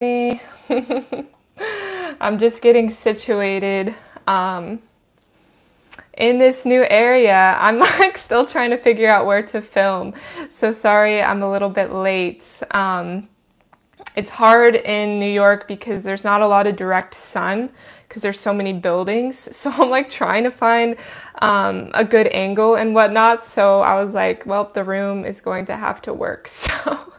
I'm just getting situated um, in this new area. I'm like still trying to figure out where to film. So sorry, I'm a little bit late. Um, it's hard in New York because there's not a lot of direct sun because there's so many buildings. So I'm like trying to find um, a good angle and whatnot. So I was like, well, the room is going to have to work. So.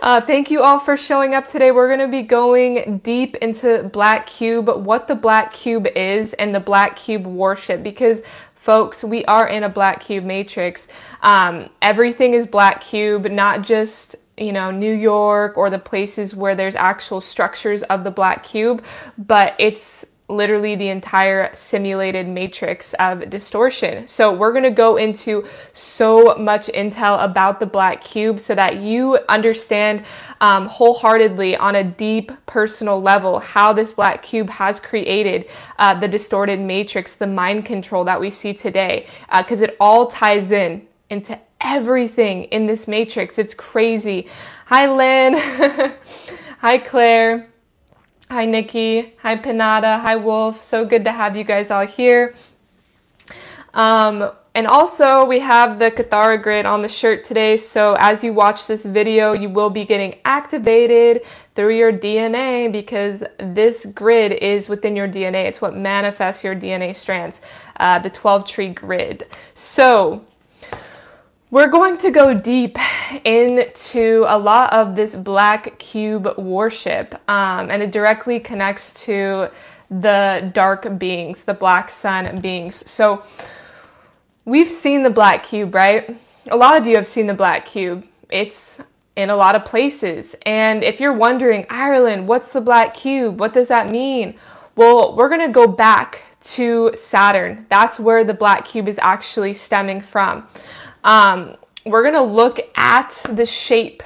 Uh, thank you all for showing up today. We're going to be going deep into Black Cube, what the Black Cube is, and the Black Cube worship because folks, we are in a Black Cube matrix. Um, everything is Black Cube, not just you know, New York or the places where there's actual structures of the Black Cube, but it's literally the entire simulated matrix of distortion. So we're going to go into so much intel about the black cube so that you understand um, wholeheartedly on a deep personal level how this black cube has created uh, the distorted matrix, the mind control that we see today, uh because uh, it all ties in into everything in this matrix. It's crazy. Hi, Lynn. Hi, Claire. Hi, Nikki. Hi, Panada. Hi, Wolf. So good to have you guys all here. Um, and also, we have the Kathara grid on the shirt today. So, as you watch this video, you will be getting activated through your DNA because this grid is within your DNA. It's what manifests your DNA strands, uh, the 12 tree grid. So, we're going to go deep into a lot of this black cube worship, um, and it directly connects to the dark beings, the black sun beings. So, we've seen the black cube, right? A lot of you have seen the black cube. It's in a lot of places. And if you're wondering, Ireland, what's the black cube? What does that mean? Well, we're going to go back to Saturn. That's where the black cube is actually stemming from. Um, we're going to look at the shape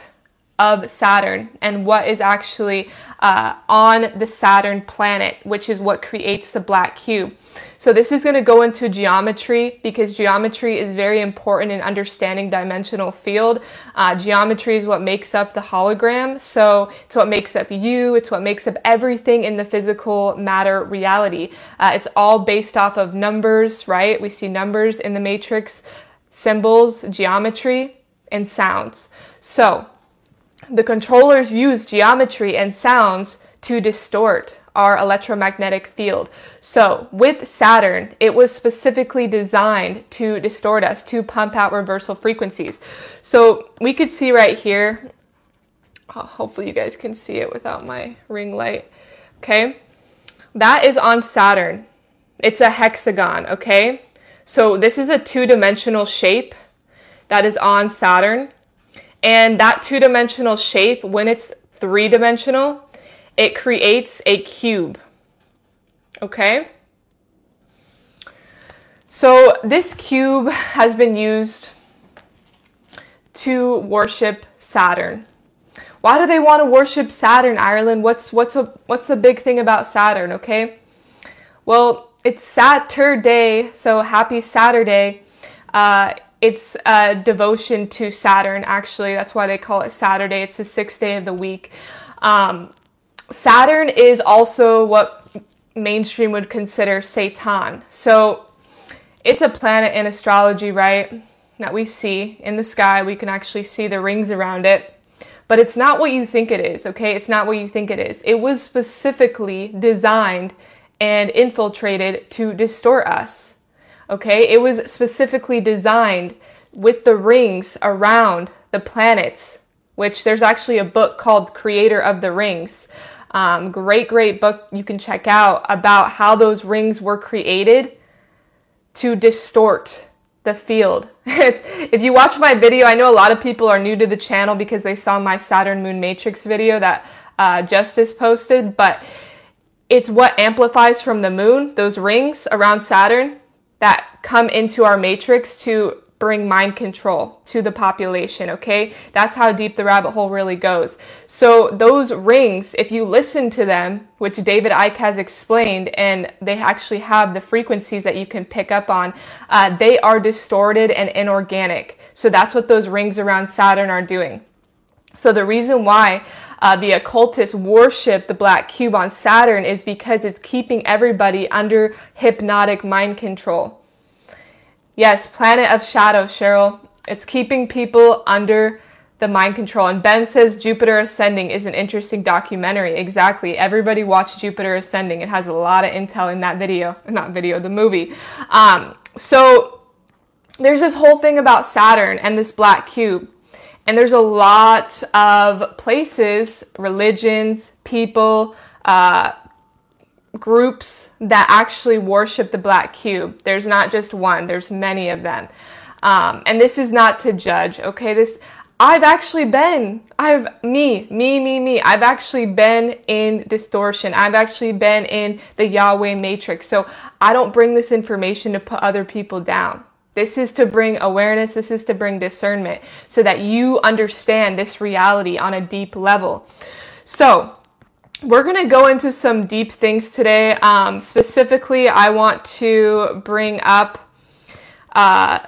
of Saturn and what is actually uh, on the Saturn planet, which is what creates the black cube. So this is going to go into geometry because geometry is very important in understanding dimensional field. Uh, geometry is what makes up the hologram. So it's what makes up you. It's what makes up everything in the physical matter reality. Uh, it's all based off of numbers, right? We see numbers in the matrix symbols, geometry, and sounds. So, the controllers use geometry and sounds to distort our electromagnetic field. So, with Saturn, it was specifically designed to distort us, to pump out reversal frequencies. So, we could see right here, oh, hopefully, you guys can see it without my ring light. Okay, that is on Saturn. It's a hexagon, okay? So this is a two-dimensional shape that is on Saturn. And that two-dimensional shape, when it's three-dimensional, it creates a cube. Okay? So this cube has been used to worship Saturn. Why do they want to worship Saturn, Ireland? What's what's a what's the big thing about Saturn, okay? Well, it's Saturday, so happy Saturday. Uh, it's a devotion to Saturn, actually. That's why they call it Saturday. It's the sixth day of the week. Um, Saturn is also what mainstream would consider Satan. So it's a planet in astrology, right? That we see in the sky. We can actually see the rings around it. But it's not what you think it is, okay? It's not what you think it is. It was specifically designed and infiltrated to distort us. Okay, it was specifically designed with the rings around the planets, which there's actually a book called Creator of the Rings. Um, great, great book you can check out about how those rings were created to distort the field. if you watch my video, I know a lot of people are new to the channel because they saw my Saturn Moon Matrix video that uh, Justice posted, but it's what amplifies from the moon, those rings around Saturn that come into our matrix to bring mind control to the population, okay? That's how deep the rabbit hole really goes. So those rings, if you listen to them, which David Icke has explained, and they actually have the frequencies that you can pick up on, uh, they are distorted and inorganic. So that's what those rings around Saturn are doing. So the reason why uh, the occultists worship the black cube on Saturn is because it's keeping everybody under hypnotic mind control. Yes, Planet of Shadow, Cheryl. It's keeping people under the mind control. And Ben says Jupiter Ascending is an interesting documentary. Exactly. Everybody watch Jupiter Ascending. It has a lot of intel in that video, not video, the movie. Um, so there's this whole thing about Saturn and this black cube. And there's a lot of places, religions, people, uh, groups that actually worship the black cube. There's not just one, there's many of them. Um, and this is not to judge, okay? This, I've actually been, I've, me, me, me, me, I've actually been in distortion. I've actually been in the Yahweh matrix. So I don't bring this information to put other people down. This is to bring awareness. This is to bring discernment so that you understand this reality on a deep level. So, we're going to go into some deep things today. Um, specifically, I want to bring up uh,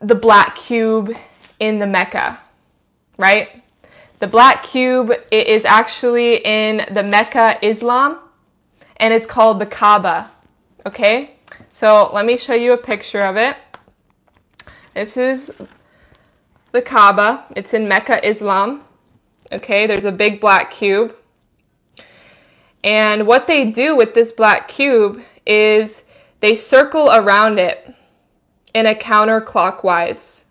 the black cube in the Mecca, right? The black cube it is actually in the Mecca Islam and it's called the Kaaba, okay? So let me show you a picture of it. This is the Kaaba. It's in Mecca, Islam. Okay, there's a big black cube. And what they do with this black cube is they circle around it in a counterclockwise.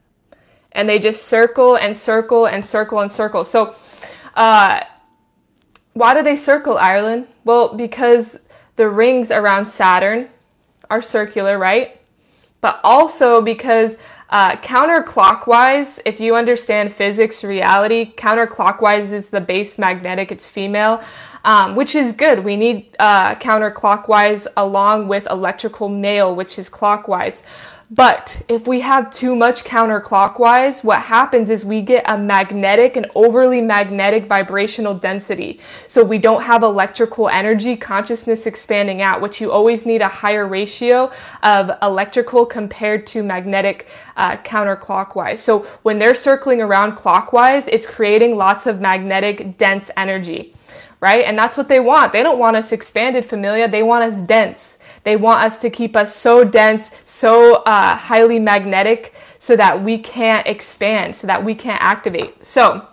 And they just circle and circle and circle and circle. So, uh, why do they circle Ireland? Well, because the rings around Saturn are circular, right? But also because uh, counterclockwise, if you understand physics, reality, counterclockwise is the base magnetic, it's female, um, which is good. We need uh, counterclockwise along with electrical male, which is clockwise. But if we have too much counterclockwise, what happens is we get a magnetic and overly magnetic vibrational density. So we don't have electrical energy, consciousness expanding out, which you always need a higher ratio of electrical compared to magnetic uh, counterclockwise. So when they're circling around clockwise, it's creating lots of magnetic dense energy, right? And that's what they want. They don't want us expanded familia. They want us dense. They want us to keep us so dense, so uh, highly magnetic, so that we can't expand, so that we can't activate. So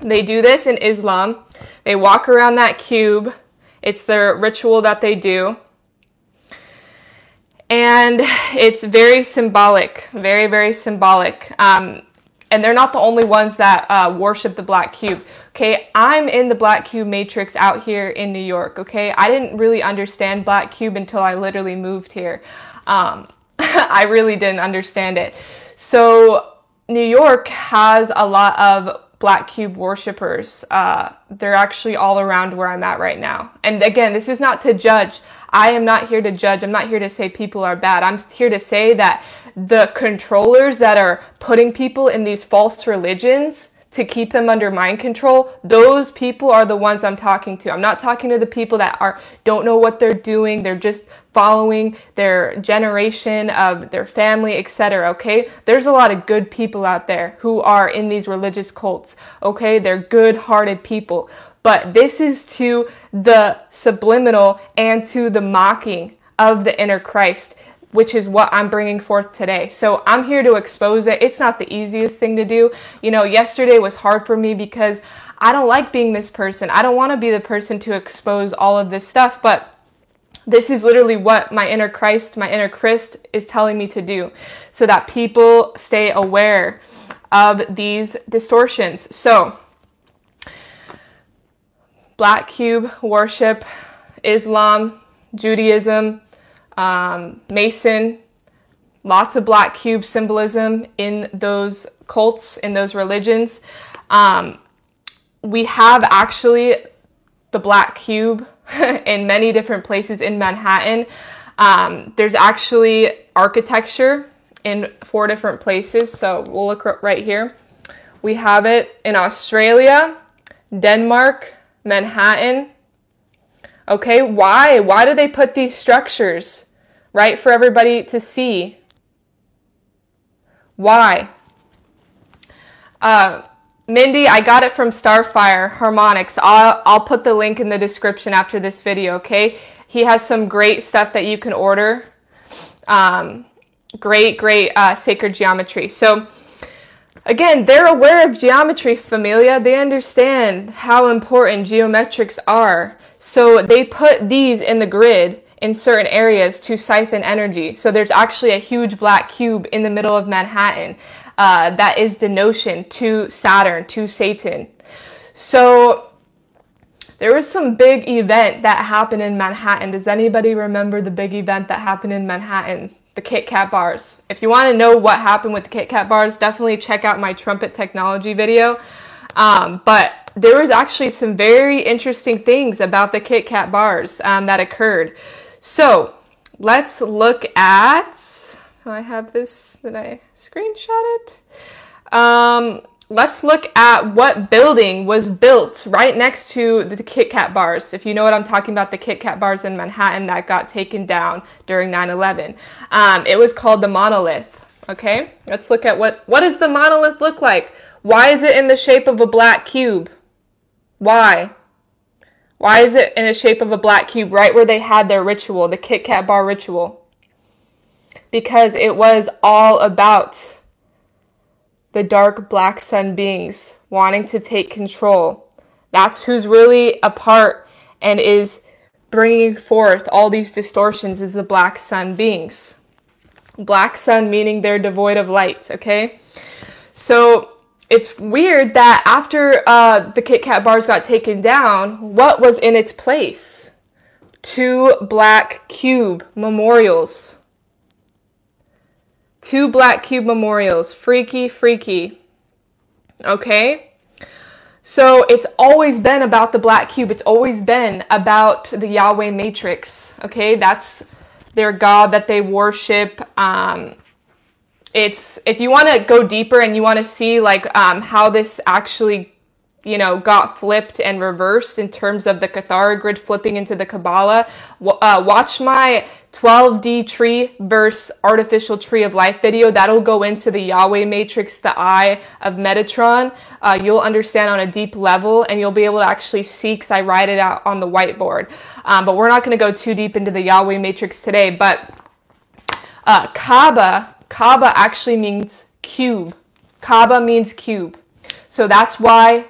they do this in Islam. They walk around that cube. It's their ritual that they do. And it's very symbolic, very, very symbolic. Um, and they're not the only ones that uh, worship the black cube. Okay, I'm in the black cube matrix out here in New York. Okay, I didn't really understand black cube until I literally moved here. Um, I really didn't understand it. So New York has a lot of black cube worshippers. Uh, they're actually all around where I'm at right now. And again, this is not to judge. I am not here to judge. I'm not here to say people are bad. I'm here to say that the controllers that are putting people in these false religions to keep them under mind control, those people are the ones I'm talking to. I'm not talking to the people that are don't know what they're doing. They're just following their generation of their family, etc. Okay? There's a lot of good people out there who are in these religious cults. Okay? They're good-hearted people. But this is to the subliminal and to the mocking of the inner Christ which is what I'm bringing forth today. So I'm here to expose it. It's not the easiest thing to do. You know, yesterday was hard for me because I don't like being this person. I don't want to be the person to expose all of this stuff, but this is literally what my inner Christ, my inner Christ is telling me to do so that people stay aware of these distortions. So, Black Cube worship, Islam, Judaism, um, Mason, lots of black cube symbolism in those cults, in those religions. Um, we have actually the black cube in many different places in Manhattan. Um, there's actually architecture in four different places. So we'll look right here. We have it in Australia, Denmark, Manhattan, Okay, why? Why do they put these structures right for everybody to see? Why? Uh, Mindy, I got it from Starfire Harmonics. I'll, I'll put the link in the description after this video, okay? He has some great stuff that you can order. Um, great, great uh, sacred geometry. So, again, they're aware of geometry, familia. They understand how important geometrics are. So, they put these in the grid in certain areas to siphon energy. So, there's actually a huge black cube in the middle of Manhattan uh, that is the notion to Saturn, to Satan. So, there was some big event that happened in Manhattan. Does anybody remember the big event that happened in Manhattan? The Kit Kat bars. If you want to know what happened with the Kit Kat bars, definitely check out my trumpet technology video. Um, but there was actually some very interesting things about the Kit Kat bars um, that occurred. So let's look at. I have this. Did I screenshot it? Um, let's look at what building was built right next to the Kit Kat bars. If you know what I'm talking about, the Kit Kat bars in Manhattan that got taken down during 9/11. Um, it was called the Monolith. Okay, let's look at what what does the monolith look like? Why is it in the shape of a black cube? Why? Why is it in the shape of a black cube right where they had their ritual, the Kit Kat bar ritual? Because it was all about the dark black sun beings wanting to take control. That's who's really a part and is bringing forth all these distortions is the black sun beings. Black sun meaning they're devoid of light, okay? So it's weird that after uh, the Kit Kat bars got taken down, what was in its place? Two black cube memorials. Two black cube memorials. Freaky, freaky. Okay? So it's always been about the black cube. It's always been about the Yahweh matrix. Okay? That's their God that they worship. Um, it's if you want to go deeper and you want to see like um, how this actually you know got flipped and reversed in terms of the Kathara grid flipping into the Kabbalah, uh, watch my 12D tree versus artificial tree of life video. That'll go into the Yahweh matrix, the eye of Metatron. Uh, you'll understand on a deep level and you'll be able to actually see because I write it out on the whiteboard. Um, but we're not going to go too deep into the Yahweh matrix today. But uh, Kaaba, Kaaba actually means cube. Kaaba means cube. So that's why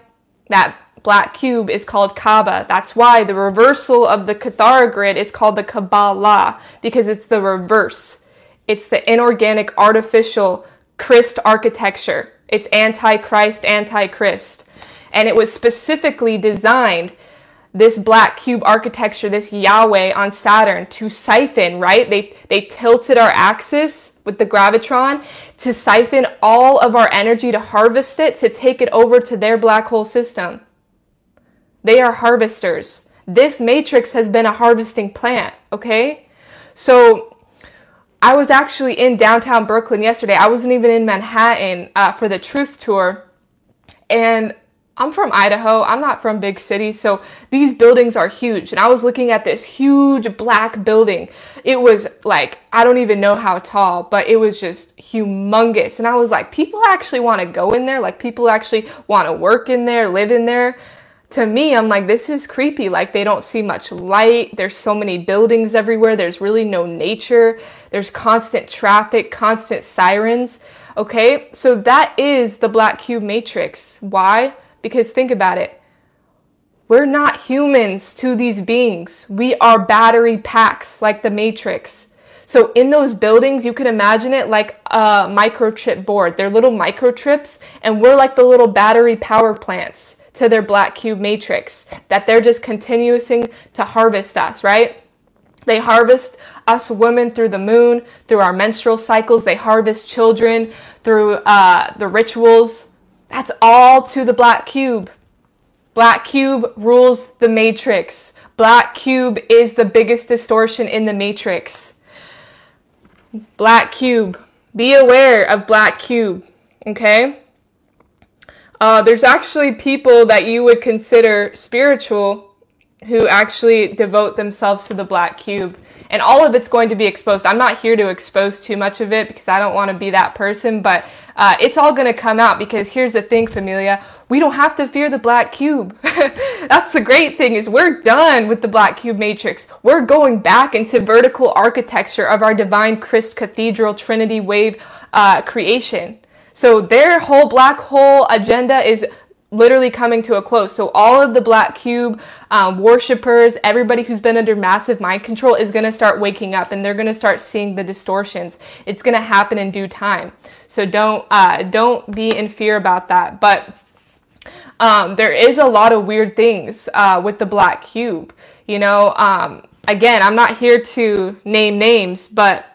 that black cube is called Kaaba. That's why the reversal of the Kathara grid is called the Kabbalah, because it's the reverse. It's the inorganic, artificial Christ architecture. It's anti-Christ, anti-Christ. And it was specifically designed, this black cube architecture, this Yahweh on Saturn, to siphon, right? They, they tilted our axis with the gravitron to siphon all of our energy to harvest it, to take it over to their black hole system. They are harvesters. This matrix has been a harvesting plant, okay? So I was actually in downtown Brooklyn yesterday. I wasn't even in Manhattan uh, for the Truth Tour. And I'm from Idaho. I'm not from big cities. So these buildings are huge. And I was looking at this huge black building. It was like, I don't even know how tall, but it was just humongous. And I was like, people actually want to go in there. Like people actually want to work in there, live in there to me, I'm like, this is creepy. Like, they don't see much light. There's so many buildings everywhere. There's really no nature. There's constant traffic, constant sirens. Okay, so that is the Black Cube Matrix. Why? Because think about it. We're not humans to these beings. We are battery packs like the Matrix. So in those buildings, you can imagine it like a microchip board. They're little microchips, and we're like the little battery power plants to their black cube matrix, that they're just continuing to harvest us, right? They harvest us women through the moon, through our menstrual cycles. They harvest children through uh, the rituals. That's all to the black cube. Black cube rules the matrix. Black cube is the biggest distortion in the matrix. Black cube. Be aware of black cube. Okay? Uh, there's actually people that you would consider spiritual who actually devote themselves to the black cube. And all of it's going to be exposed. I'm not here to expose too much of it because I don't want to be that person, but uh, it's all going to come out because here's the thing, familia. we don't have to fear the black cube. That's the great thing is we're done with the black cube matrix. We're going back into vertical architecture of our divine Christ cathedral Trinity wave uh, creation. So their whole black hole agenda is literally coming to a close. So all of the black cube um, worshippers, everybody who's been under massive mind control is going to start waking up and they're going to start seeing the distortions. It's going to happen in due time. So don't uh, don't be in fear about that. But um, there is a lot of weird things uh, with the black cube. You know, um, again, I'm not here to name names, but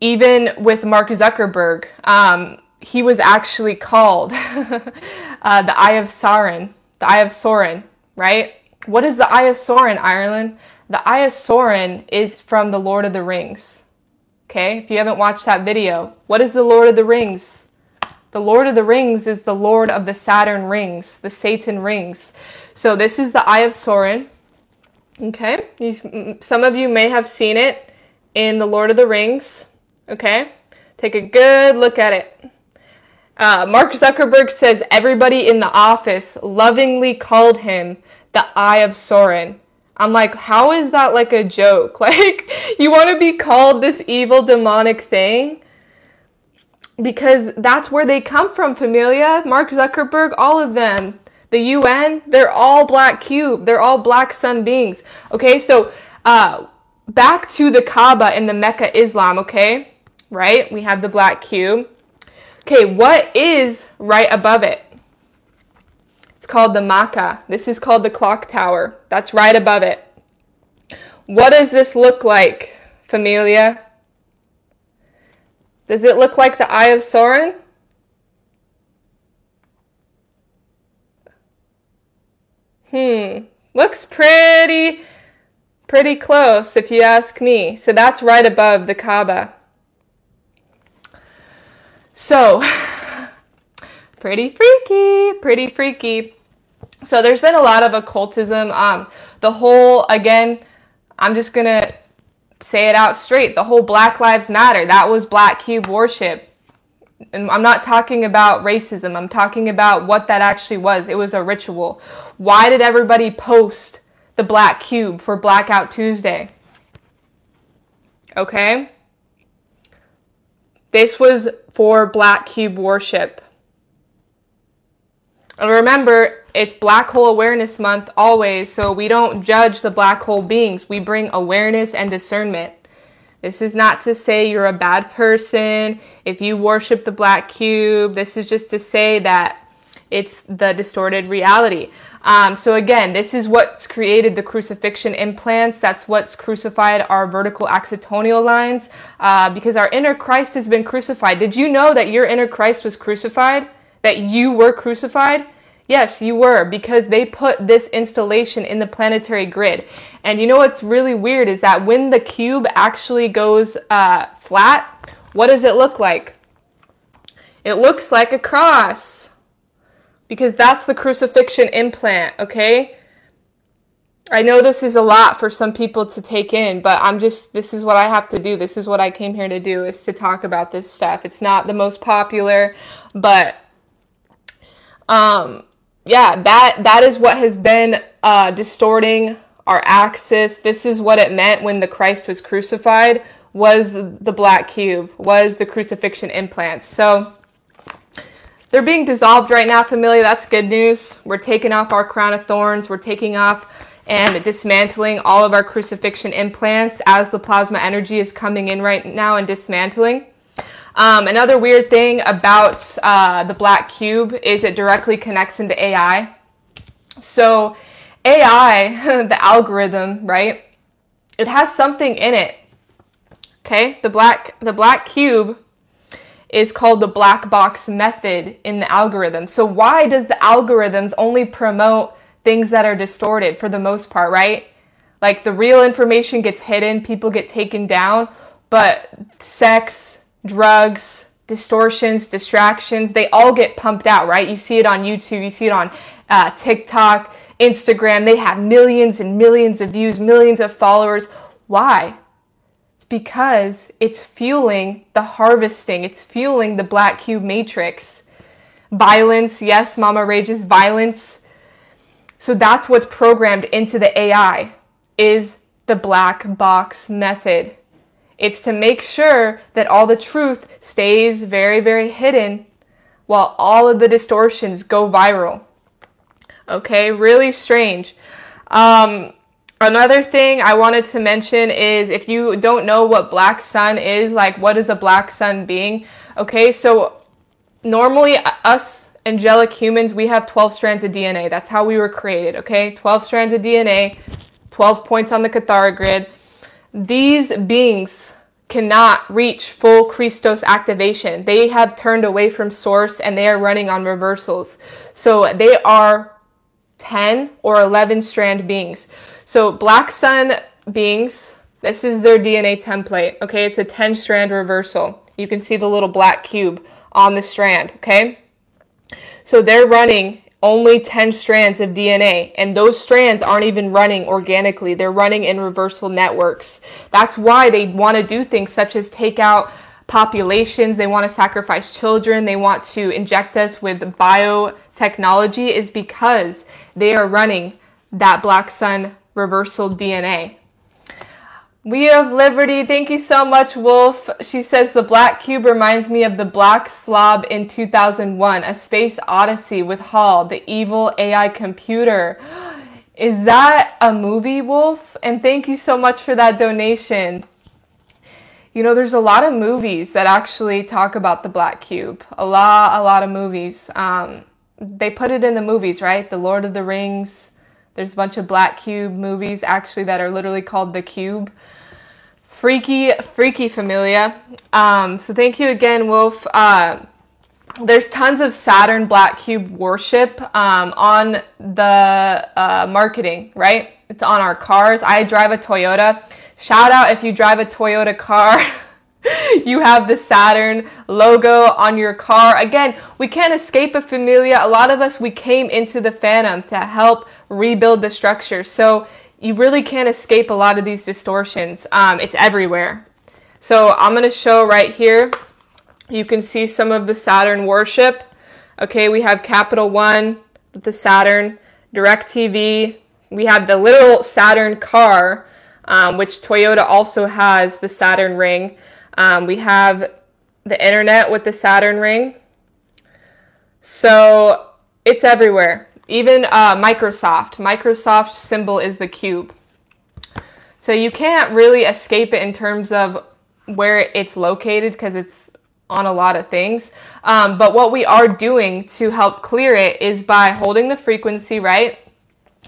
even with Mark Zuckerberg, um, he was actually called uh, the Eye of Sauron, the Eye of Sauron, right? What is the Eye of Sauron, Ireland? The Eye of Sauron is from the Lord of the Rings. Okay, if you haven't watched that video, what is the Lord of the Rings? The Lord of the Rings is the Lord of the Saturn rings, the Satan rings. So this is the Eye of Sauron. Okay, you, some of you may have seen it in the Lord of the Rings. Okay, take a good look at it. Uh, Mark Zuckerberg says everybody in the office lovingly called him the Eye of Sauron. I'm like, how is that like a joke? Like, you want to be called this evil demonic thing? Because that's where they come from, familia. Mark Zuckerberg, all of them. The UN, they're all black cube. They're all black sun beings. Okay, so uh, back to the Kaaba in the Mecca Islam, okay? Right? We have the black cube. Okay, what is right above it? It's called the Makkah. This is called the clock tower. That's right above it. What does this look like, familia? Does it look like the Eye of Sauron? Hmm, looks pretty, pretty close if you ask me. So that's right above the Kaaba. So, pretty freaky, pretty freaky. So there's been a lot of occultism. Um, the whole, again, I'm just gonna say it out straight. The whole Black Lives Matter, that was Black Cube worship. And I'm not talking about racism. I'm talking about what that actually was. It was a ritual. Why did everybody post the Black Cube for Blackout Tuesday? Okay? This was for Black Cube worship. And remember, it's Black Hole Awareness Month always, so we don't judge the black hole beings. We bring awareness and discernment. This is not to say you're a bad person if you worship the black cube. This is just to say that it's the distorted reality. Um, so again, this is what's created the crucifixion implants. That's what's crucified our vertical axiatonal lines uh, because our inner Christ has been crucified. Did you know that your inner Christ was crucified? That you were crucified? Yes, you were because they put this installation in the planetary grid. And you know what's really weird is that when the cube actually goes uh, flat, what does it look like? It looks like a cross because that's the crucifixion implant, okay? I know this is a lot for some people to take in, but I'm just, this is what I have to do. This is what I came here to do is to talk about this stuff. It's not the most popular, but, um, yeah, that, that is what has been, uh, distorting our axis. This is what it meant when the Christ was crucified was the black cube, was the crucifixion implants. So, they're being dissolved right now, familia. That's good news. We're taking off our crown of thorns. We're taking off and dismantling all of our crucifixion implants as the plasma energy is coming in right now and dismantling. Um, another weird thing about uh, the black cube is it directly connects into AI. So, AI, the algorithm, right? It has something in it. Okay, the black the black cube is called the black box method in the algorithm. So why does the algorithms only promote things that are distorted for the most part, right? Like the real information gets hidden, people get taken down, but sex, drugs, distortions, distractions, they all get pumped out, right? You see it on YouTube, you see it on uh, TikTok, Instagram. They have millions and millions of views, millions of followers. Why? Because it's fueling the harvesting, it's fueling the black cube matrix. Violence, yes, Mama Rage's violence. So that's what's programmed into the AI is the black box method. It's to make sure that all the truth stays very, very hidden while all of the distortions go viral. Okay, really strange. Um, another thing I wanted to mention is if you don't know what black sun is, like what is a black sun being? Okay, so normally us angelic humans, we have 12 strands of DNA. That's how we were created, okay? 12 strands of DNA, 12 points on the Kathara grid. These beings cannot reach full Christos activation. They have turned away from source and they are running on reversals. So they are 10 or 11 strand beings. So black sun beings, this is their DNA template. Okay, it's a 10 strand reversal. You can see the little black cube on the strand, okay? So they're running only 10 strands of DNA, and those strands aren't even running organically. They're running in reversal networks. That's why they want to do things such as take out populations, they want to sacrifice children, they want to inject us with biotechnology, is because they are running that black sun reversal DNA. We have Liberty. Thank you so much, Wolf. She says the black cube reminds me of the black slob in 2001, A Space Odyssey with HAL, the evil AI computer. Is that a movie, Wolf? And thank you so much for that donation. You know, there's a lot of movies that actually talk about the black cube. A lot, a lot of movies. Um, they put it in the movies, right? The Lord of the Rings, there's a bunch of Black Cube movies actually that are literally called The Cube. Freaky, freaky familia. Um, so thank you again, Wolf. Uh, there's tons of Saturn Black Cube worship um, on the uh, marketing, right? It's on our cars. I drive a Toyota. Shout out if you drive a Toyota car. you have the Saturn logo on your car. Again, we can't escape a familia. A lot of us, we came into the Phantom to help rebuild the structure. So you really can't escape a lot of these distortions. Um, it's everywhere. So I'm going to show right here. You can see some of the Saturn worship. Okay, we have Capital One with the Saturn, DirecTV. We have the little Saturn car, um, which Toyota also has the Saturn ring. Um, we have the internet with the Saturn ring. So it's everywhere. Even uh, Microsoft. Microsoft symbol is the cube. So you can't really escape it in terms of where it's located because it's on a lot of things. Um, but what we are doing to help clear it is by holding the frequency, right?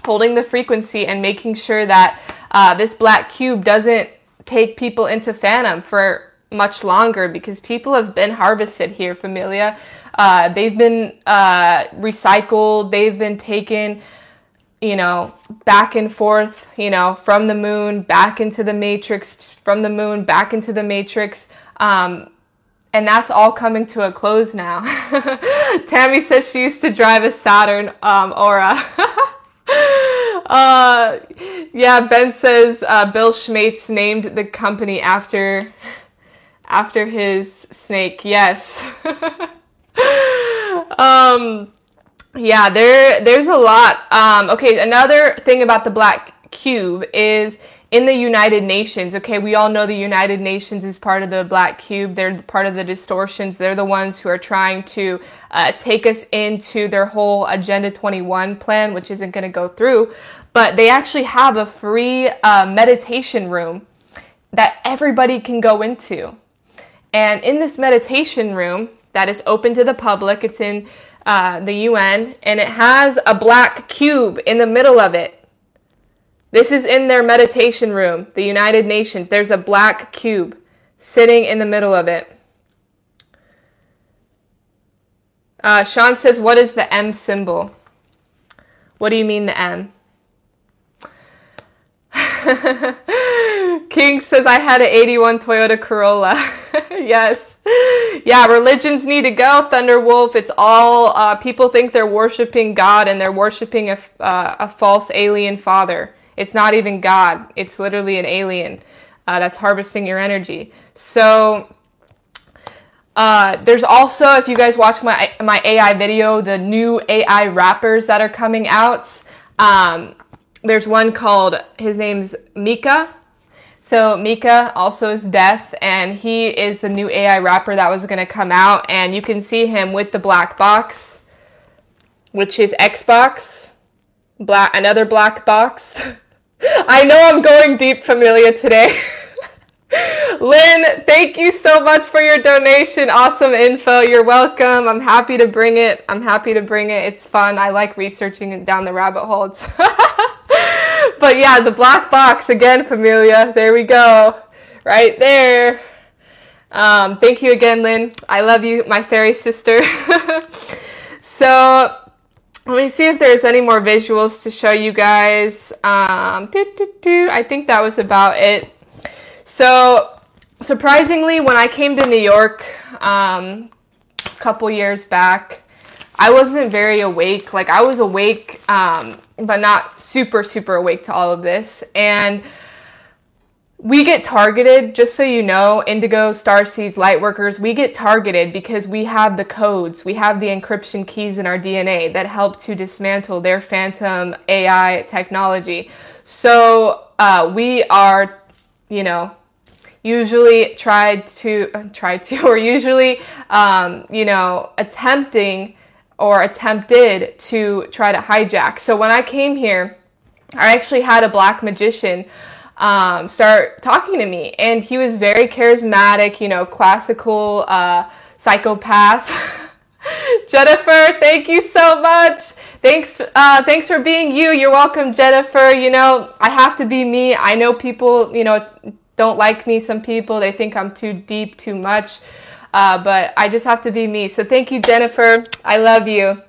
Holding the frequency and making sure that uh, this black cube doesn't take people into phantom for much longer because people have been harvested here, familia. Uh, they've been uh, recycled, they've been taken, you know, back and forth, you know, from the moon back into the matrix, from the moon back into the matrix. Um, and that's all coming to a close now. Tammy says she used to drive a Saturn um, Aura. uh, yeah, Ben says uh, Bill Schmates named the company after after his snake. Yes. um, yeah, there there's a lot. Um, okay, another thing about the black cube is in the United Nations. Okay, we all know the United Nations is part of the black cube. They're part of the distortions. They're the ones who are trying to uh, take us into their whole Agenda 21 plan, which isn't going to go through. But they actually have a free uh, meditation room that everybody can go into. And in this meditation room that is open to the public, it's in uh, the UN, and it has a black cube in the middle of it. This is in their meditation room, the United Nations. There's a black cube sitting in the middle of it. Uh, Sean says, What is the M symbol? What do you mean the M? King says, I had an 81 Toyota Corolla. yes. Yeah, religions need to go, Thunderwolf. It's all, uh, people think they're worshiping God and they're worshiping a, uh, a false alien father. It's not even God, it's literally an alien uh, that's harvesting your energy. So, uh, there's also, if you guys watch my my AI video, the new AI rappers that are coming out. Um, there's one called his name's Mika. So Mika also is deaf, and he is the new AI rapper that was gonna come out, and you can see him with the black box, which is Xbox, black another black box. I know I'm going deep, familiar today. Lynn, thank you so much for your donation. Awesome info. You're welcome. I'm happy to bring it. I'm happy to bring it. It's fun. I like researching down the rabbit holes. but yeah, the black box again, Familia. There we go. Right there. Um, thank you again, Lynn. I love you, my fairy sister. so let me see if there's any more visuals to show you guys. Um, doo, doo, doo. I think that was about it. So, surprisingly, when I came to New York um, a couple years back, I wasn't very awake. Like, I was awake, um, but not super, super awake to all of this. And we get targeted, just so you know, Indigo, Starseeds, Lightworkers, we get targeted because we have the codes, we have the encryption keys in our DNA that help to dismantle their phantom AI technology. So uh, we are you know, usually tried to, tried to, or usually, um, you know, attempting or attempted to try to hijack. So when I came here, I actually had a black magician um, start talking to me, and he was very charismatic, you know, classical uh, psychopath. Jennifer, thank you so much. Thanks, uh, thanks for being you. You're welcome, Jennifer. You know, I have to be me. I know people, you know, don't like me. Some people, they think I'm too deep, too much. Uh, but I just have to be me. So thank you, Jennifer. I love you.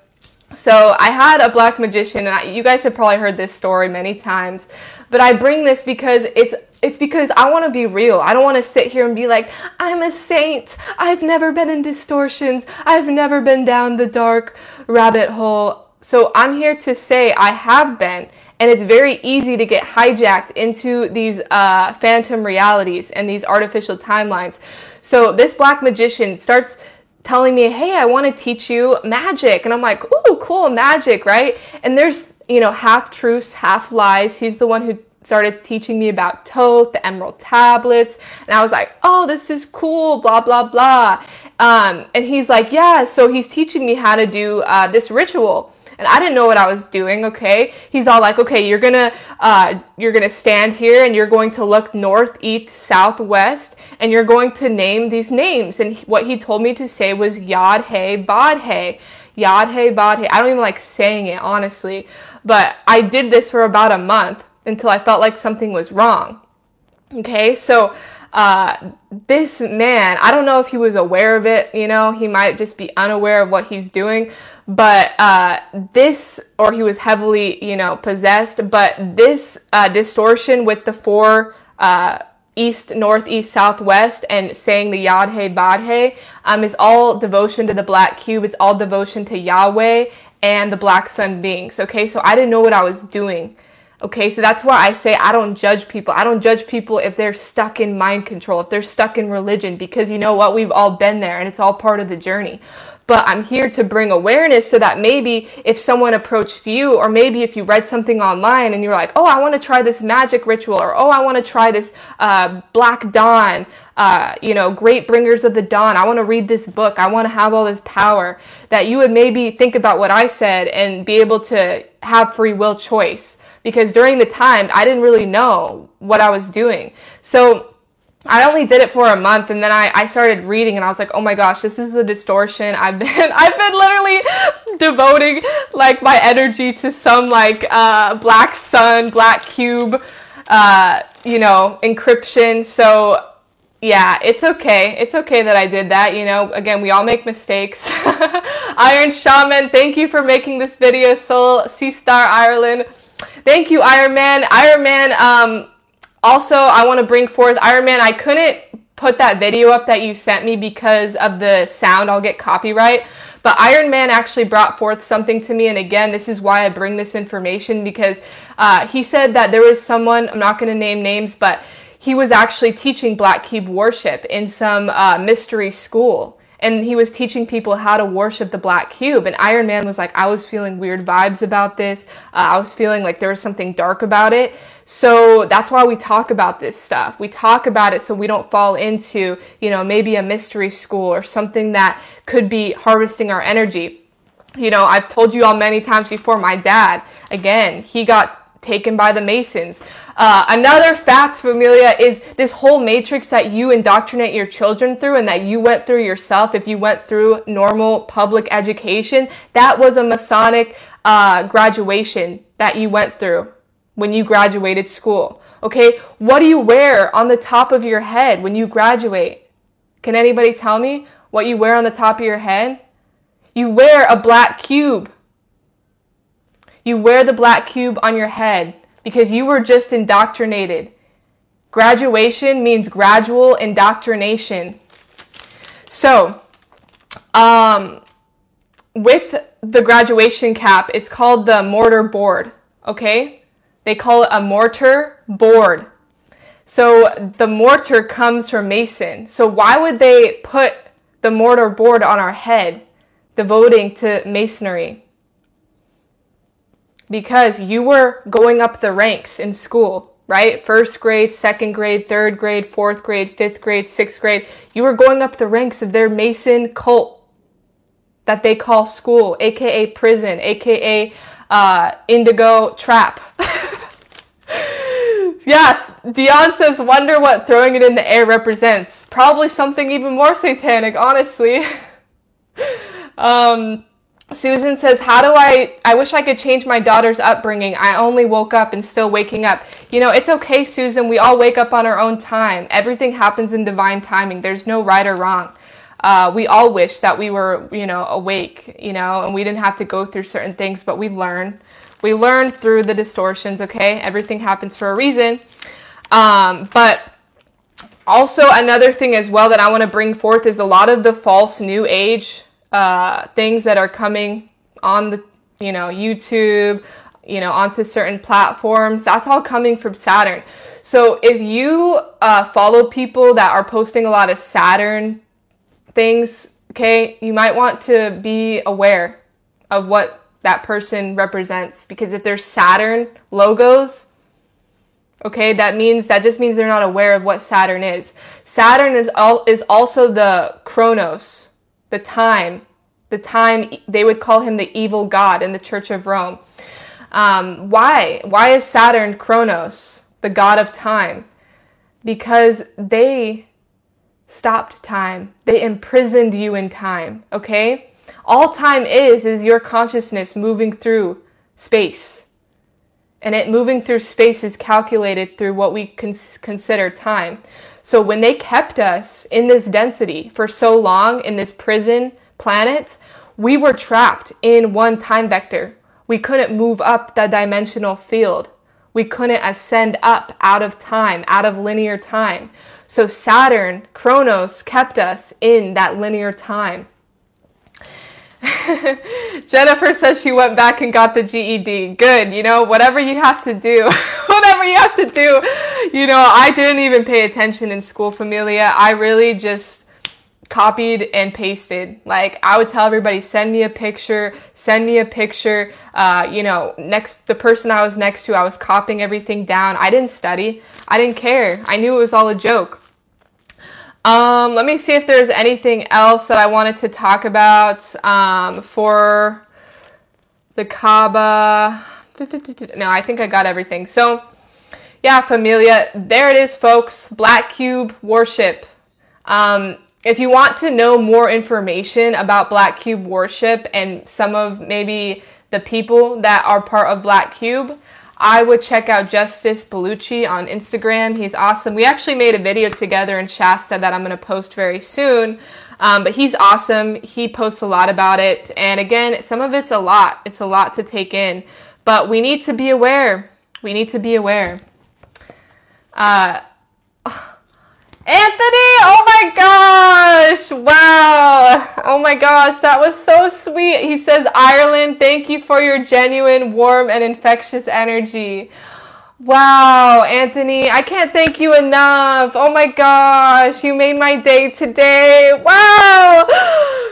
So I had a black magician, I, you guys have probably heard this story many times, but I bring this because it's it's because I want to be real. I don't want to sit here and be like, I'm a saint. I've never been in distortions. I've never been down the dark rabbit hole. So I'm here to say I have been, and it's very easy to get hijacked into these uh, phantom realities and these artificial timelines. So this black magician starts telling me, Hey, I want to teach you magic. And I'm like, Ooh, cool, magic, right? And there's, you know, half truths, half lies. He's the one who started teaching me about Thoth, the emerald tablets. And I was like, Oh, this is cool, blah, blah, blah. Um, and he's like, Yeah, so he's teaching me how to do uh, this ritual and I didn't know what I was doing. Okay, he's all like, okay, you're gonna uh, you're gonna stand here and you're going to look north, east, south, west, and you're going to name these names. And what he told me to say was Yad Hey Bod Hey. Yad Hey Bod Hey. I don't even like saying it honestly, but I did this for about a month until I felt like something was wrong. Okay, so uh, this man, I don't know if he was aware of it, you know, he might just be unaware of what he's doing, but uh, this, or he was heavily, you know, possessed, but this uh, distortion with the four uh, east, northeast, southwest, and saying the Yad He Bad He um, is all devotion to the black cube, it's all devotion to Yahweh and the black sun beings, okay? So I didn't know what I was doing. Okay, so that's why I say I don't judge people. I don't judge people if they're stuck in mind control, if they're stuck in religion, because you know what? We've all been there and it's all part of the journey. But I'm here to bring awareness so that maybe if someone approached you, or maybe if you read something online and you're like, oh, I want to try this magic ritual, or oh, I want to try this uh, Black Dawn, uh, you know, Great Bringers of the Dawn. I want to read this book. I want to have all this power. That you would maybe think about what I said and be able to have free will choice because during the time I didn't really know what I was doing. So I only did it for a month and then I, I started reading and I was like, oh my gosh, this is a distortion. I've been I've been literally devoting like my energy to some like uh, black sun, black cube, uh, you know, encryption. So yeah, it's okay. It's okay that I did that. You know, again, we all make mistakes. Iron Shaman, thank you for making this video. Soul Sea Star Ireland. Thank you, Iron Man. Iron Man, um, also, I want to bring forth Iron Man. I couldn't put that video up that you sent me because of the sound. I'll get copyright. But Iron Man actually brought forth something to me. And again, this is why I bring this information because uh, he said that there was someone, I'm not going to name names, but he was actually teaching Black Cube worship in some uh, mystery school and he was teaching people how to worship the black cube. And Iron Man was like, I was feeling weird vibes about this. Uh, I was feeling like there was something dark about it. So that's why we talk about this stuff. We talk about it so we don't fall into, you know, maybe a mystery school or something that could be harvesting our energy. You know, I've told you all many times before, my dad, again, he got taken by the Masons. Uh, another fact, familia, is this whole matrix that you indoctrinate your children through and that you went through yourself if you went through normal public education. That was a Masonic uh, graduation that you went through when you graduated school. Okay, what do you wear on the top of your head when you graduate? Can anybody tell me what you wear on the top of your head? You wear a black cube. You wear the black cube on your head because you were just indoctrinated. Graduation means gradual indoctrination. So, um, with the graduation cap, it's called the mortar board. Okay? They call it a mortar board. So the mortar comes from Mason. So why would they put the mortar board on our head, devoting to masonry? Because you were going up the ranks in school, right? First grade, second grade, third grade, fourth grade, fifth grade, sixth grade. You were going up the ranks of their Mason cult that they call school, aka prison, aka uh, indigo trap. yeah, Dion says, wonder what throwing it in the air represents. Probably something even more satanic, honestly. um, Susan says, How do I? I wish I could change my daughter's upbringing. I only woke up and still waking up. You know, it's okay, Susan. We all wake up on our own time. Everything happens in divine timing. There's no right or wrong. Uh, we all wish that we were, you know, awake, you know, and we didn't have to go through certain things, but we learn. We learn through the distortions, okay? Everything happens for a reason. Um, but also, another thing as well that I want to bring forth is a lot of the false new age uh, things that are coming on the, you know, YouTube, you know, onto certain platforms. That's all coming from Saturn. So if you uh, follow people that are posting a lot of Saturn things, okay, you might want to be aware of what that person represents because if there's Saturn logos, okay, that means that just means they're not aware of what Saturn is. Saturn is all is also the Chronos, the time, the time they would call him the evil god in the Church of Rome. Um, why? Why is Saturn Chronos, the god of time? Because they stopped time. They imprisoned you in time, okay? All time is, is your consciousness moving through space. And it moving through space is calculated through what we cons- consider time. So when they kept us in this density for so long in this prison planet, we were trapped in one time vector. We couldn't move up the dimensional field. We couldn't ascend up out of time, out of linear time. So Saturn, Kronos kept us in that linear time. Jennifer says she went back and got the GED. Good, you know, whatever you have to do, whatever you have to do. You know, I didn't even pay attention in school, familia. I really just copied and pasted. Like I would tell everybody, send me a picture, send me a picture. Uh, you know, next the person I was next to, I was copying everything down. I didn't study. I didn't care. I knew it was all a joke. Um, let me see if there's anything else that I wanted to talk about um, for the Kaaba. No, I think I got everything. So, yeah, familia, there it is, folks. Black Cube worship. Um, if you want to know more information about Black Cube worship and some of maybe the people that are part of Black Cube, I would check out Justice Bellucci on Instagram. He's awesome. We actually made a video together in Shasta that I'm going to post very soon. Um, but he's awesome. He posts a lot about it. And again, some of it's a lot. It's a lot to take in. But we need to be aware. We need to be aware. Uh, Anthony, oh my gosh. Wow. Oh my gosh, that was so sweet. He says, Ireland, thank you for your genuine, warm, and infectious energy. Wow, Anthony, I can't thank you enough. Oh my gosh, you made my day today. Wow,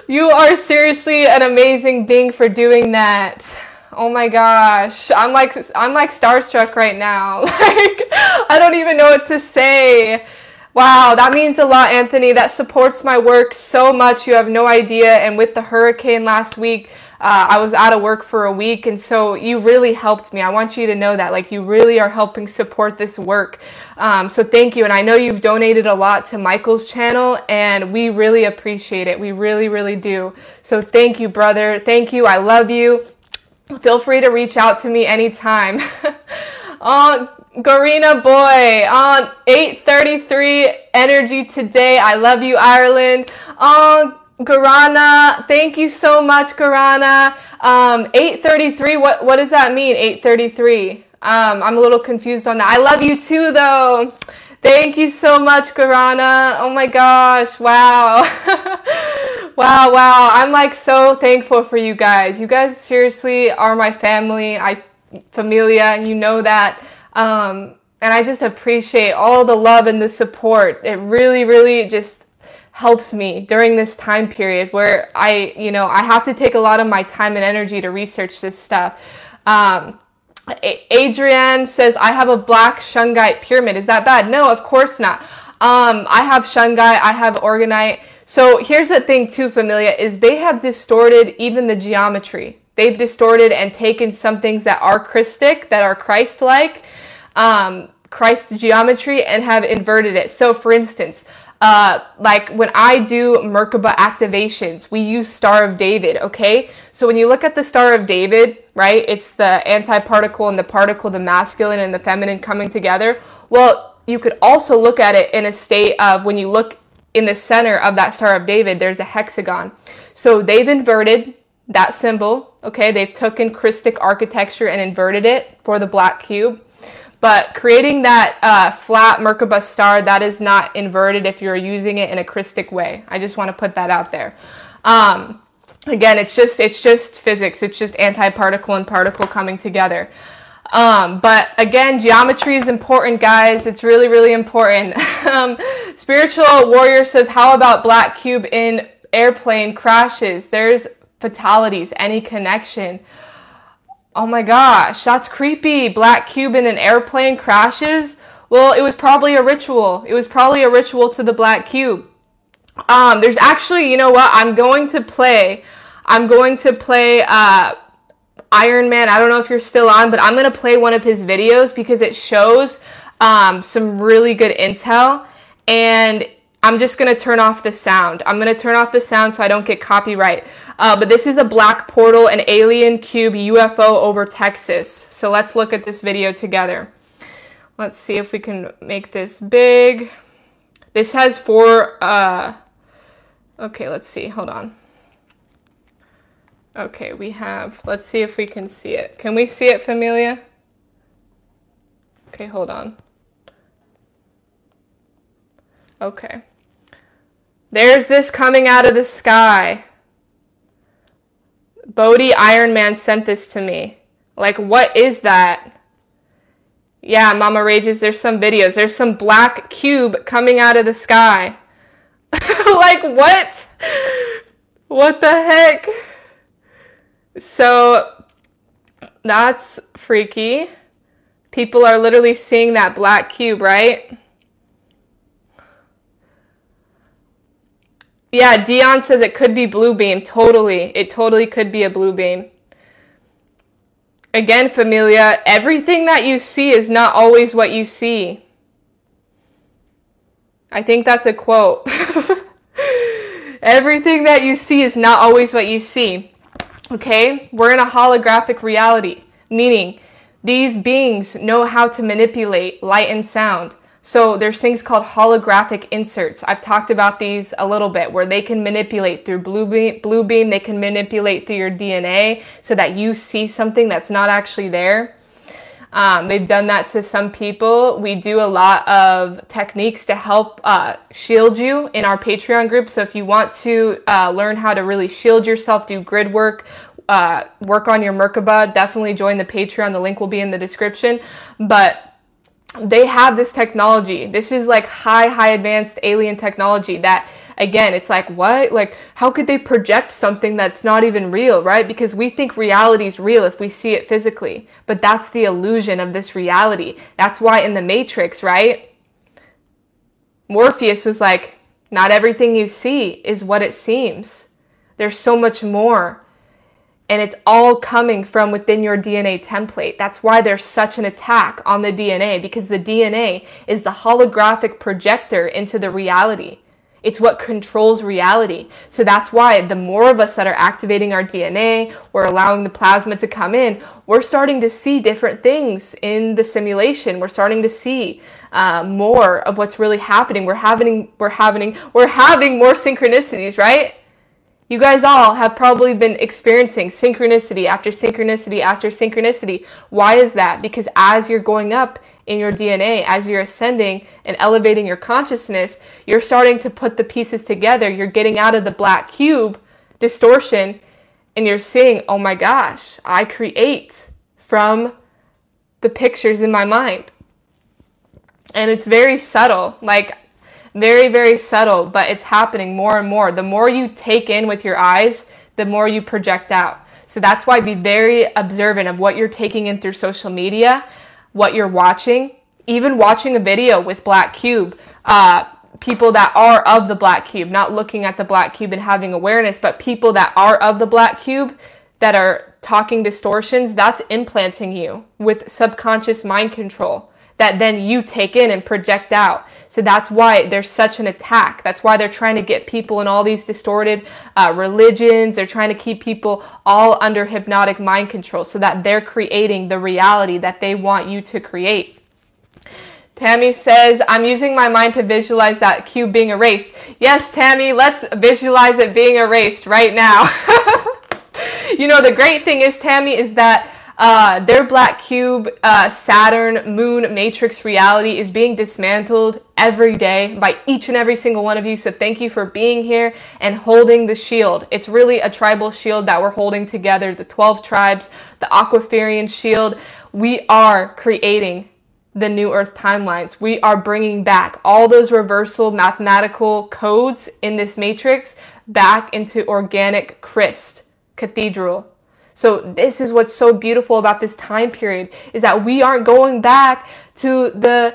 you are seriously an amazing being for doing that. Oh my gosh, I'm like I'm like starstruck right now. Like I don't even know what to say. Wow, that means a lot, Anthony. That supports my work so much. You have no idea. And with the hurricane last week, uh, I was out of work for a week, and so you really helped me. I want you to know that, like, you really are helping support this work. Um, so thank you. And I know you've donated a lot to Michael's channel, and we really appreciate it. We really, really do. So thank you, brother. Thank you. I love you. Feel free to reach out to me anytime. oh, Garina boy on 833 energy today. I love you, Ireland. Oh, Garana, thank you so much, Garana. Um, 833, what, what does that mean, 833? Um, I'm a little confused on that. I love you too, though. Thank you so much, Garana. Oh my gosh, wow. wow, wow. I'm like so thankful for you guys. You guys seriously are my family. I, familia, you know that. Um, and I just appreciate all the love and the support. It really, really just helps me during this time period where I, you know, I have to take a lot of my time and energy to research this stuff. Um, Adrienne says, I have a black shungite pyramid. Is that bad? No, of course not. Um, I have shungite, I have orgonite. So here's the thing too, Familia, is they have distorted even the geometry. They've distorted and taken some things that are Christic, that are Christ-like, um, Christ geometry, and have inverted it. So for instance, uh, like when I do Merkaba activations, we use Star of David, okay? So when you look at the Star of David, right, it's the antiparticle and the particle, the masculine and the feminine coming together. Well, you could also look at it in a state of when you look in the center of that Star of David, there's a hexagon. So they've inverted that symbol, okay? They've taken Christic architecture and inverted it for the black cube. But creating that uh, flat Merkaba star, that is not inverted if you're using it in a Christic way. I just want to put that out there. Um, again, it's just it's just physics. It's just antiparticle and particle coming together. Um, but again, geometry is important, guys. It's really, really important. um, Spiritual Warrior says, how about black cube in airplane crashes? There's fatalities, any connection. Oh my gosh, that's creepy. Black cube in an airplane crashes. Well, it was probably a ritual. It was probably a ritual to the black cube. Um, there's actually, you know what? I'm going to play. I'm going to play uh, Iron Man. I don't know if you're still on, but I'm going to play one of his videos because it shows um, some really good intel. And I'm just to turn off the sound. I'm to turn off the sound so I don't get copyright. Uh, but this is a black portal, an alien cube UFO over Texas. So let's look at this video together. Let's see if we can make this big. This has four, uh, okay, let's see, hold on. Okay, we have, let's see if we can see it. Can we see it, Familia? Okay, hold on. Okay. There's this coming out of the sky. Bodhi Iron Man sent this to me. Like, what is that? Yeah, Mama Rages, there's some videos. There's some black cube coming out of the sky. like, what? What the heck? So, that's freaky. People are literally seeing that black cube, right? Yeah, Dion says it could be blue beam. Totally. It totally could be a blue beam. Again, familia, everything that you see is not always what you see. I think that's a quote. everything that you see is not always what you see. Okay? We're in a holographic reality, meaning these beings know how to manipulate light and sound. So there's things called holographic inserts. I've talked about these a little bit where they can manipulate through blue beam, blue beam, they can manipulate through your DNA so that you see something that's not actually there. Um, they've done that to some people. We do a lot of techniques to help uh, shield you in our Patreon group. So if you want to uh, learn how to really shield yourself, do grid work, uh, work on your Merkaba, definitely join the Patreon. The link will be in the description. But they have this technology. This is like high, high advanced alien technology that again, it's like, what? Like, how could they project something that's not even real, right? Because we think reality is real if we see it physically. But that's the illusion of this reality. That's why in the Matrix, right? Morpheus was like, not everything you see is what it seems. There's so much more. And it's all coming from within your DNA template. That's why there's such an attack on the DNA because the DNA is the holographic projector into the reality. It's what controls reality. So that's why the more of us that are activating our DNA, we're allowing the plasma to come in, we're starting to see different things in the simulation. We're starting to see uh, more of what's really happening. We're having, we're having, we're having more synchronicities, right? You guys all have probably been experiencing synchronicity after synchronicity after synchronicity. Why is that? Because as you're going up in your DNA, as you're ascending and elevating your consciousness, you're starting to put the pieces together. You're getting out of the black cube distortion and you're seeing, oh my gosh, I create from the pictures in my mind. And it's very subtle. Like, very, very subtle, but it's happening more and more. The more you take in with your eyes, the more you project out. So that's why be very observant of what you're taking in through social media, what you're watching, even watching a video with Black Cube. Uh, people that are of the Black Cube, not looking at the Black Cube and having awareness, but people that are of the Black Cube that are talking distortions, that's implanting you with subconscious mind control that then you take in and project out. So that's why there's such an attack. That's why they're trying to get people in all these distorted uh, religions. They're trying to keep people all under hypnotic mind control so that they're creating the reality that they want you to create. Tammy says, I'm using my mind to visualize that cube being erased. Yes, Tammy, let's visualize it being erased right now. you know, the great thing is, Tammy, is that uh, their black cube, uh, Saturn, moon, matrix reality is being dismantled every day by each and every single one of you. So thank you for being here and holding the shield. It's really a tribal shield that we're holding together. The 12 tribes, the Aquiferian shield. We are creating the new earth timelines. We are bringing back all those reversal mathematical codes in this matrix back into organic Christ cathedral so this is what's so beautiful about this time period is that we aren't going back to the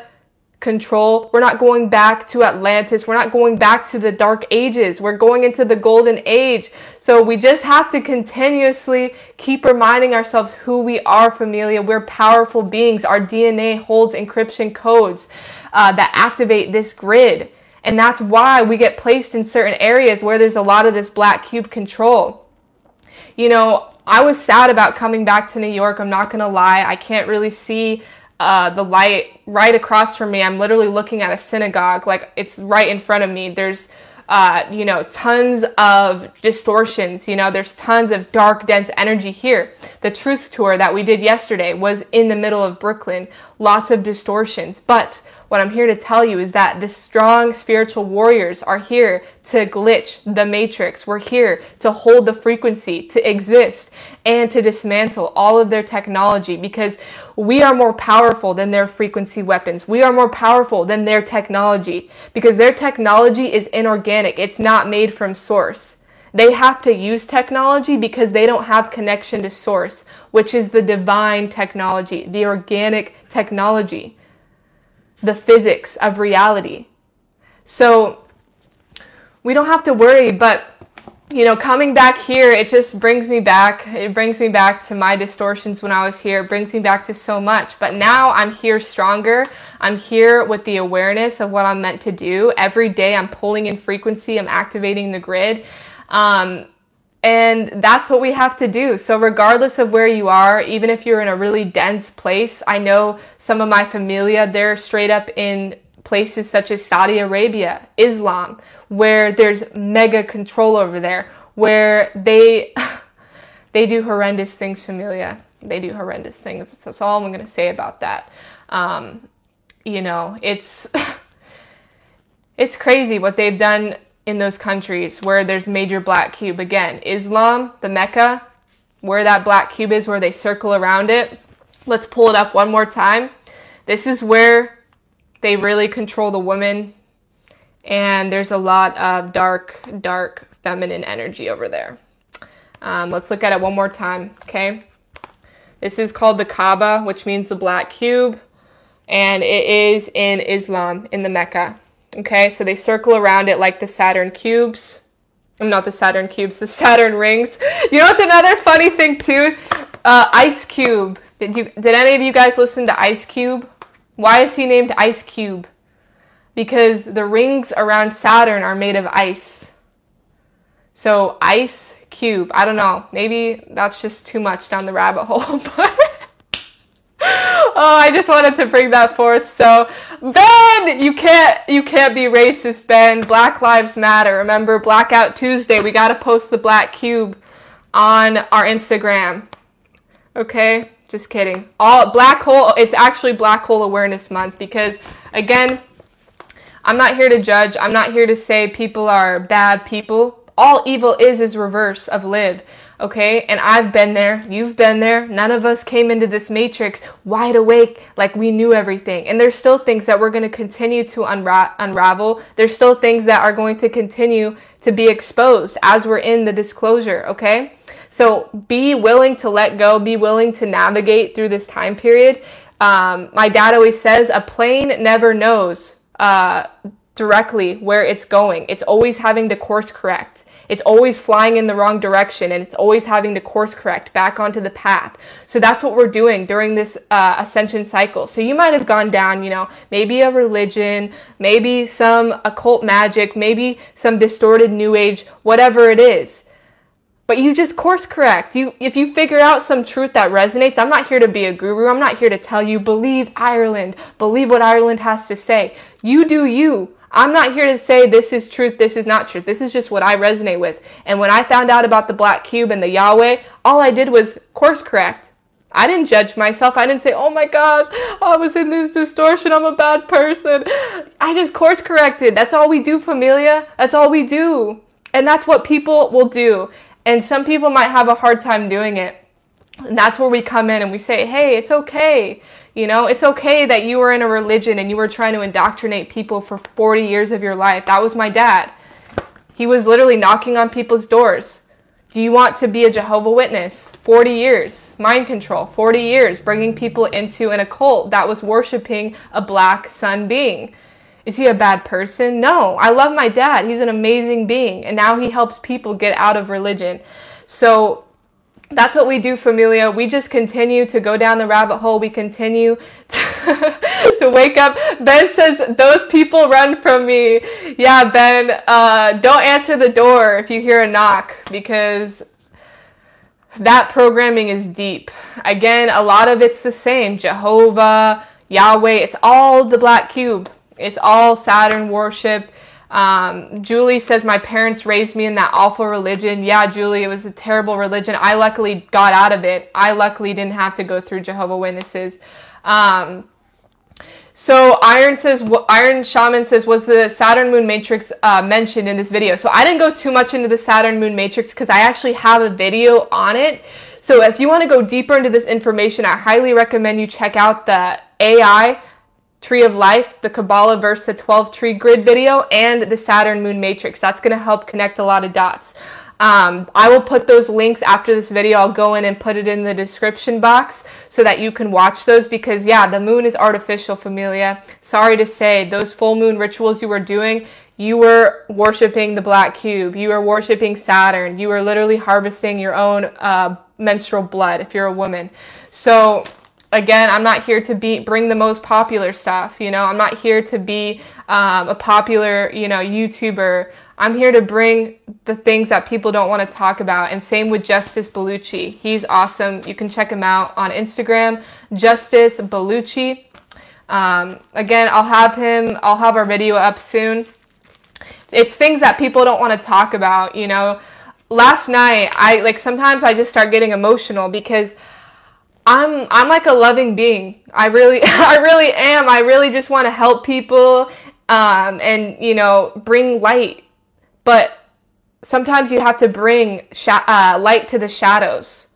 control. We're not going back to Atlantis. We're not going back to the dark ages. We're going into the golden age. So we just have to continuously keep reminding ourselves who we are, familia. We're powerful beings. Our DNA holds encryption codes uh, that activate this grid. And that's why we get placed in certain areas where there's a lot of this black cube control. You know, I was sad about coming back to New York. I'm not gonna lie. I can't really see uh, the light right across from me. I'm literally looking at a synagogue, like it's right in front of me. There's, uh, you know, tons of distortions. You know, there's tons of dark, dense energy here. The truth tour that we did yesterday was in the middle of Brooklyn. Lots of distortions, but what I'm here to tell you is that the strong spiritual warriors are here to glitch the matrix. We're here to hold the frequency, to exist, and to dismantle all of their technology because we are more powerful than their frequency weapons. We are more powerful than their technology because their technology is inorganic. It's not made from source. They have to use technology because they don't have connection to source, which is the divine technology, the organic technology the physics of reality. So we don't have to worry, but you know, coming back here, it just brings me back. It brings me back to my distortions when I was here. It brings me back to so much. But now I'm here stronger. I'm here with the awareness of what I'm meant to do. Every day I'm pulling in frequency. I'm activating the grid. Um, and that's what we have to do. So, regardless of where you are, even if you're in a really dense place, I know some of my familia, they're straight up in places such as Saudi Arabia, Islam, where there's mega control over there, where they they do horrendous things, familia. They do horrendous things. That's all I'm going to say about that. Um, you know, it's it's crazy what they've done in those countries where there's major black cube. Again, Islam, the Mecca, where that black cube is, where they circle around it. Let's pull it up one more time. This is where they really control the woman, and there's a lot of dark, dark feminine energy over there. Um, let's look at it one more time, okay? This is called the Kaaba, which means the black cube, and it is in Islam, in the Mecca. Okay, so they circle around it like the Saturn cubes. I'm not the Saturn cubes, the Saturn rings. You know what's another funny thing too? Uh, Ice Cube. Did you? Did any of you guys listen to Ice Cube? Why is he named Ice Cube? Because the rings around Saturn are made of ice. So Ice Cube. I don't know. Maybe that's just too much down the rabbit hole, but. Oh, I just wanted to bring that forth. So, Ben, you can't you can't be racist, Ben. Black Lives Matter. Remember Blackout Tuesday. We got to post the black cube on our Instagram. Okay? Just kidding. All black hole it's actually Black Hole Awareness Month because again, I'm not here to judge. I'm not here to say people are bad people. All evil is is reverse of live. Okay? And I've been there. You've been there. None of us came into this matrix wide awake like we knew everything. And there's still things that we're going to continue to unra- unravel. There's still things that are going to continue to be exposed as we're in the disclosure. Okay? So be willing to let go, be willing to navigate through this time period. Um, my dad always says a plane never knows uh, directly where it's going. It's always having to course correct. It's always flying in the wrong direction and it's always having to course correct back onto the path. So that's what we're doing during this uh, ascension cycle. So you might have gone down, you know, maybe a religion, maybe some occult magic, maybe some distorted new age, whatever it is. But you just course correct. You, if you figure out some truth that resonates, I'm not here to be a guru. I'm not here to tell you, believe Ireland, believe what Ireland has to say. You do you. I'm not here to say this is truth, this is not truth. This is just what I resonate with. And when I found out about the black cube and the Yahweh, all I did was course correct. I didn't judge myself. I didn't say, oh my gosh, I was in this distortion. I'm a bad person. I just course corrected. That's all we do, familia. That's all we do. And that's what people will do. And some people might have a hard time doing it. And that's where we come in and we say, hey, it's okay. You know, it's okay that you were in a religion and you were trying to indoctrinate people for 40 years of your life. That was my dad. He was literally knocking on people's doors. Do you want to be a Jehovah Witness? 40 years. Mind control. 40 years. Bringing people into an occult that was worshiping a black sun being. Is he a bad person? No. I love my dad. He's an amazing being. And now he helps people get out of religion. So that's what we do, familia. We just continue to go down the rabbit hole. We continue to, to wake up. Ben says, Those people run from me. Yeah, Ben, uh, don't answer the door if you hear a knock because that programming is deep. Again, a lot of it's the same Jehovah, Yahweh, it's all the black cube, it's all Saturn worship. Um, Julie says, My parents raised me in that awful religion. Yeah, Julie, it was a terrible religion. I luckily got out of it. I luckily didn't have to go through Jehovah Witnesses. Um, so Iron says, Iron Shaman says, was the Saturn Moon Matrix uh, mentioned in this video? So I didn't go too much into the Saturn Moon Matrix because I actually have a video on it. So if you want to go deeper into this information, I highly recommend you check out the AI Tree of Life, the Kabbalah verse, the 12 tree grid video, and the Saturn Moon Matrix. That's going to help connect a lot of dots. Um, I will put those links after this video. I'll go in and put it in the description box so that you can watch those because, yeah, the moon is artificial, familia. Sorry to say, those full moon rituals you were doing, you were worshiping the black cube. You were worshiping Saturn. You were literally harvesting your own uh, menstrual blood if you're a woman. So, again, I'm not here to be bring the most popular stuff. You know, I'm not here to be um, a popular, you know, YouTuber. I'm here to bring the things that people don't want to talk about. And same with Justice Bellucci. He's awesome. You can check him out on Instagram, Justice Bellucci. Um, again, I'll have him. I'll have our video up soon. It's things that people don't want to talk about. You know, last night I like sometimes I just start getting emotional because I'm I'm like a loving being. I really I really am. I really just want to help people um, and you know bring light. But sometimes you have to bring sh- uh, light to the shadows.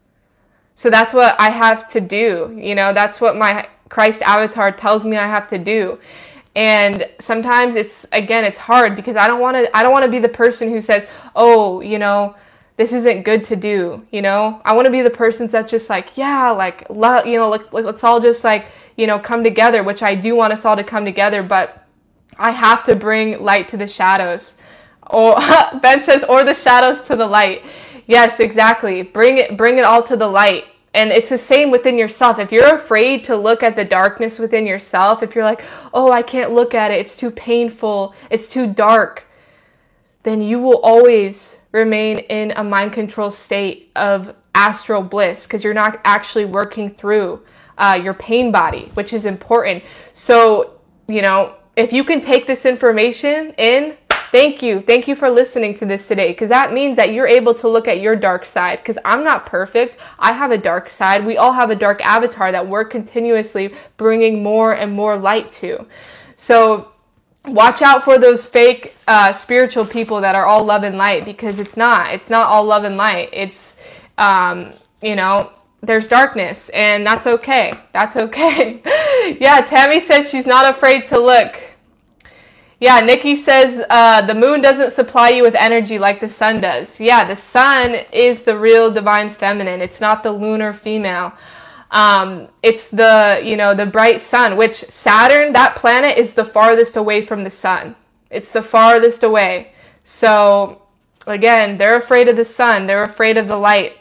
So that's what I have to do. You know, that's what my Christ avatar tells me I have to do. And sometimes it's again it's hard because I don't want to I don't want to be the person who says, "Oh, you know, this isn't good to do," you know? I want to be the person that's just like, "Yeah, like you know, like, let's all just like, you know, come together," which I do want us all to come together, but I have to bring light to the shadows. Or Ben says, or the shadows to the light. Yes, exactly. Bring it, bring it all to the light. And it's the same within yourself. If you're afraid to look at the darkness within yourself, if you're like, oh, I can't look at it, it's too painful, it's too dark, then you will always remain in a mind control state of astral bliss because you're not actually working through uh, your pain body, which is important. So, you know, if you can take this information in, thank you. Thank you for listening to this today because that means that you're able to look at your dark side because I'm not perfect. I have a dark side. We all have a dark avatar that we're continuously bringing more and more light to. So, watch out for those fake uh, spiritual people that are all love and light because it's not. It's not all love and light. It's, um, you know, there's darkness and that's okay. That's okay. yeah, Tammy says she's not afraid to look. Yeah, Nikki says uh, the moon doesn't supply you with energy like the sun does. Yeah, the sun is the real divine feminine. It's not the lunar female. Um, it's the you know the bright sun, which Saturn, that planet, is the farthest away from the sun. It's the farthest away. So again, they're afraid of the sun. They're afraid of the light.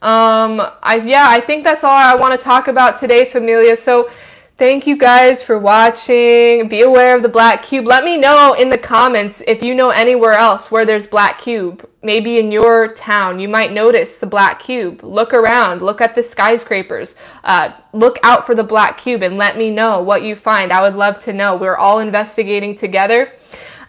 Um, I yeah, I think that's all I want to talk about today, familia. So Thank you guys for watching. Be aware of the black cube. Let me know in the comments if you know anywhere else where there's black cube. Maybe in your town, you might notice the black cube. Look around, look at the skyscrapers. Uh, look out for the black cube and let me know what you find. I would love to know. We're all investigating together.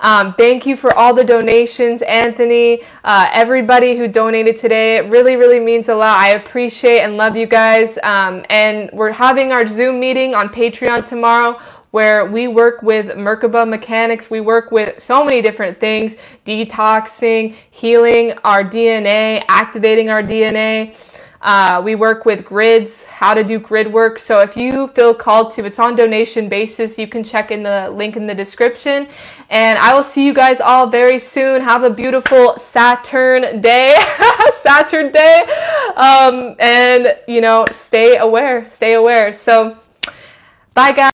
Um, thank you for all the donations, Anthony, uh, everybody who donated today. It really, really means a lot. I appreciate and love you guys. Um, and we're having our Zoom meeting on Patreon tomorrow where we work with Merkaba mechanics. We work with so many different things, detoxing, healing our DNA, activating our DNA. Uh, we work with grids, how to do grid work. So if you feel called to, it's on donation basis. You can check in the link in the description. And I will see you guys all very soon. Have a beautiful Saturn day, Saturn day. Um, and you know, stay aware, stay aware. So bye guys.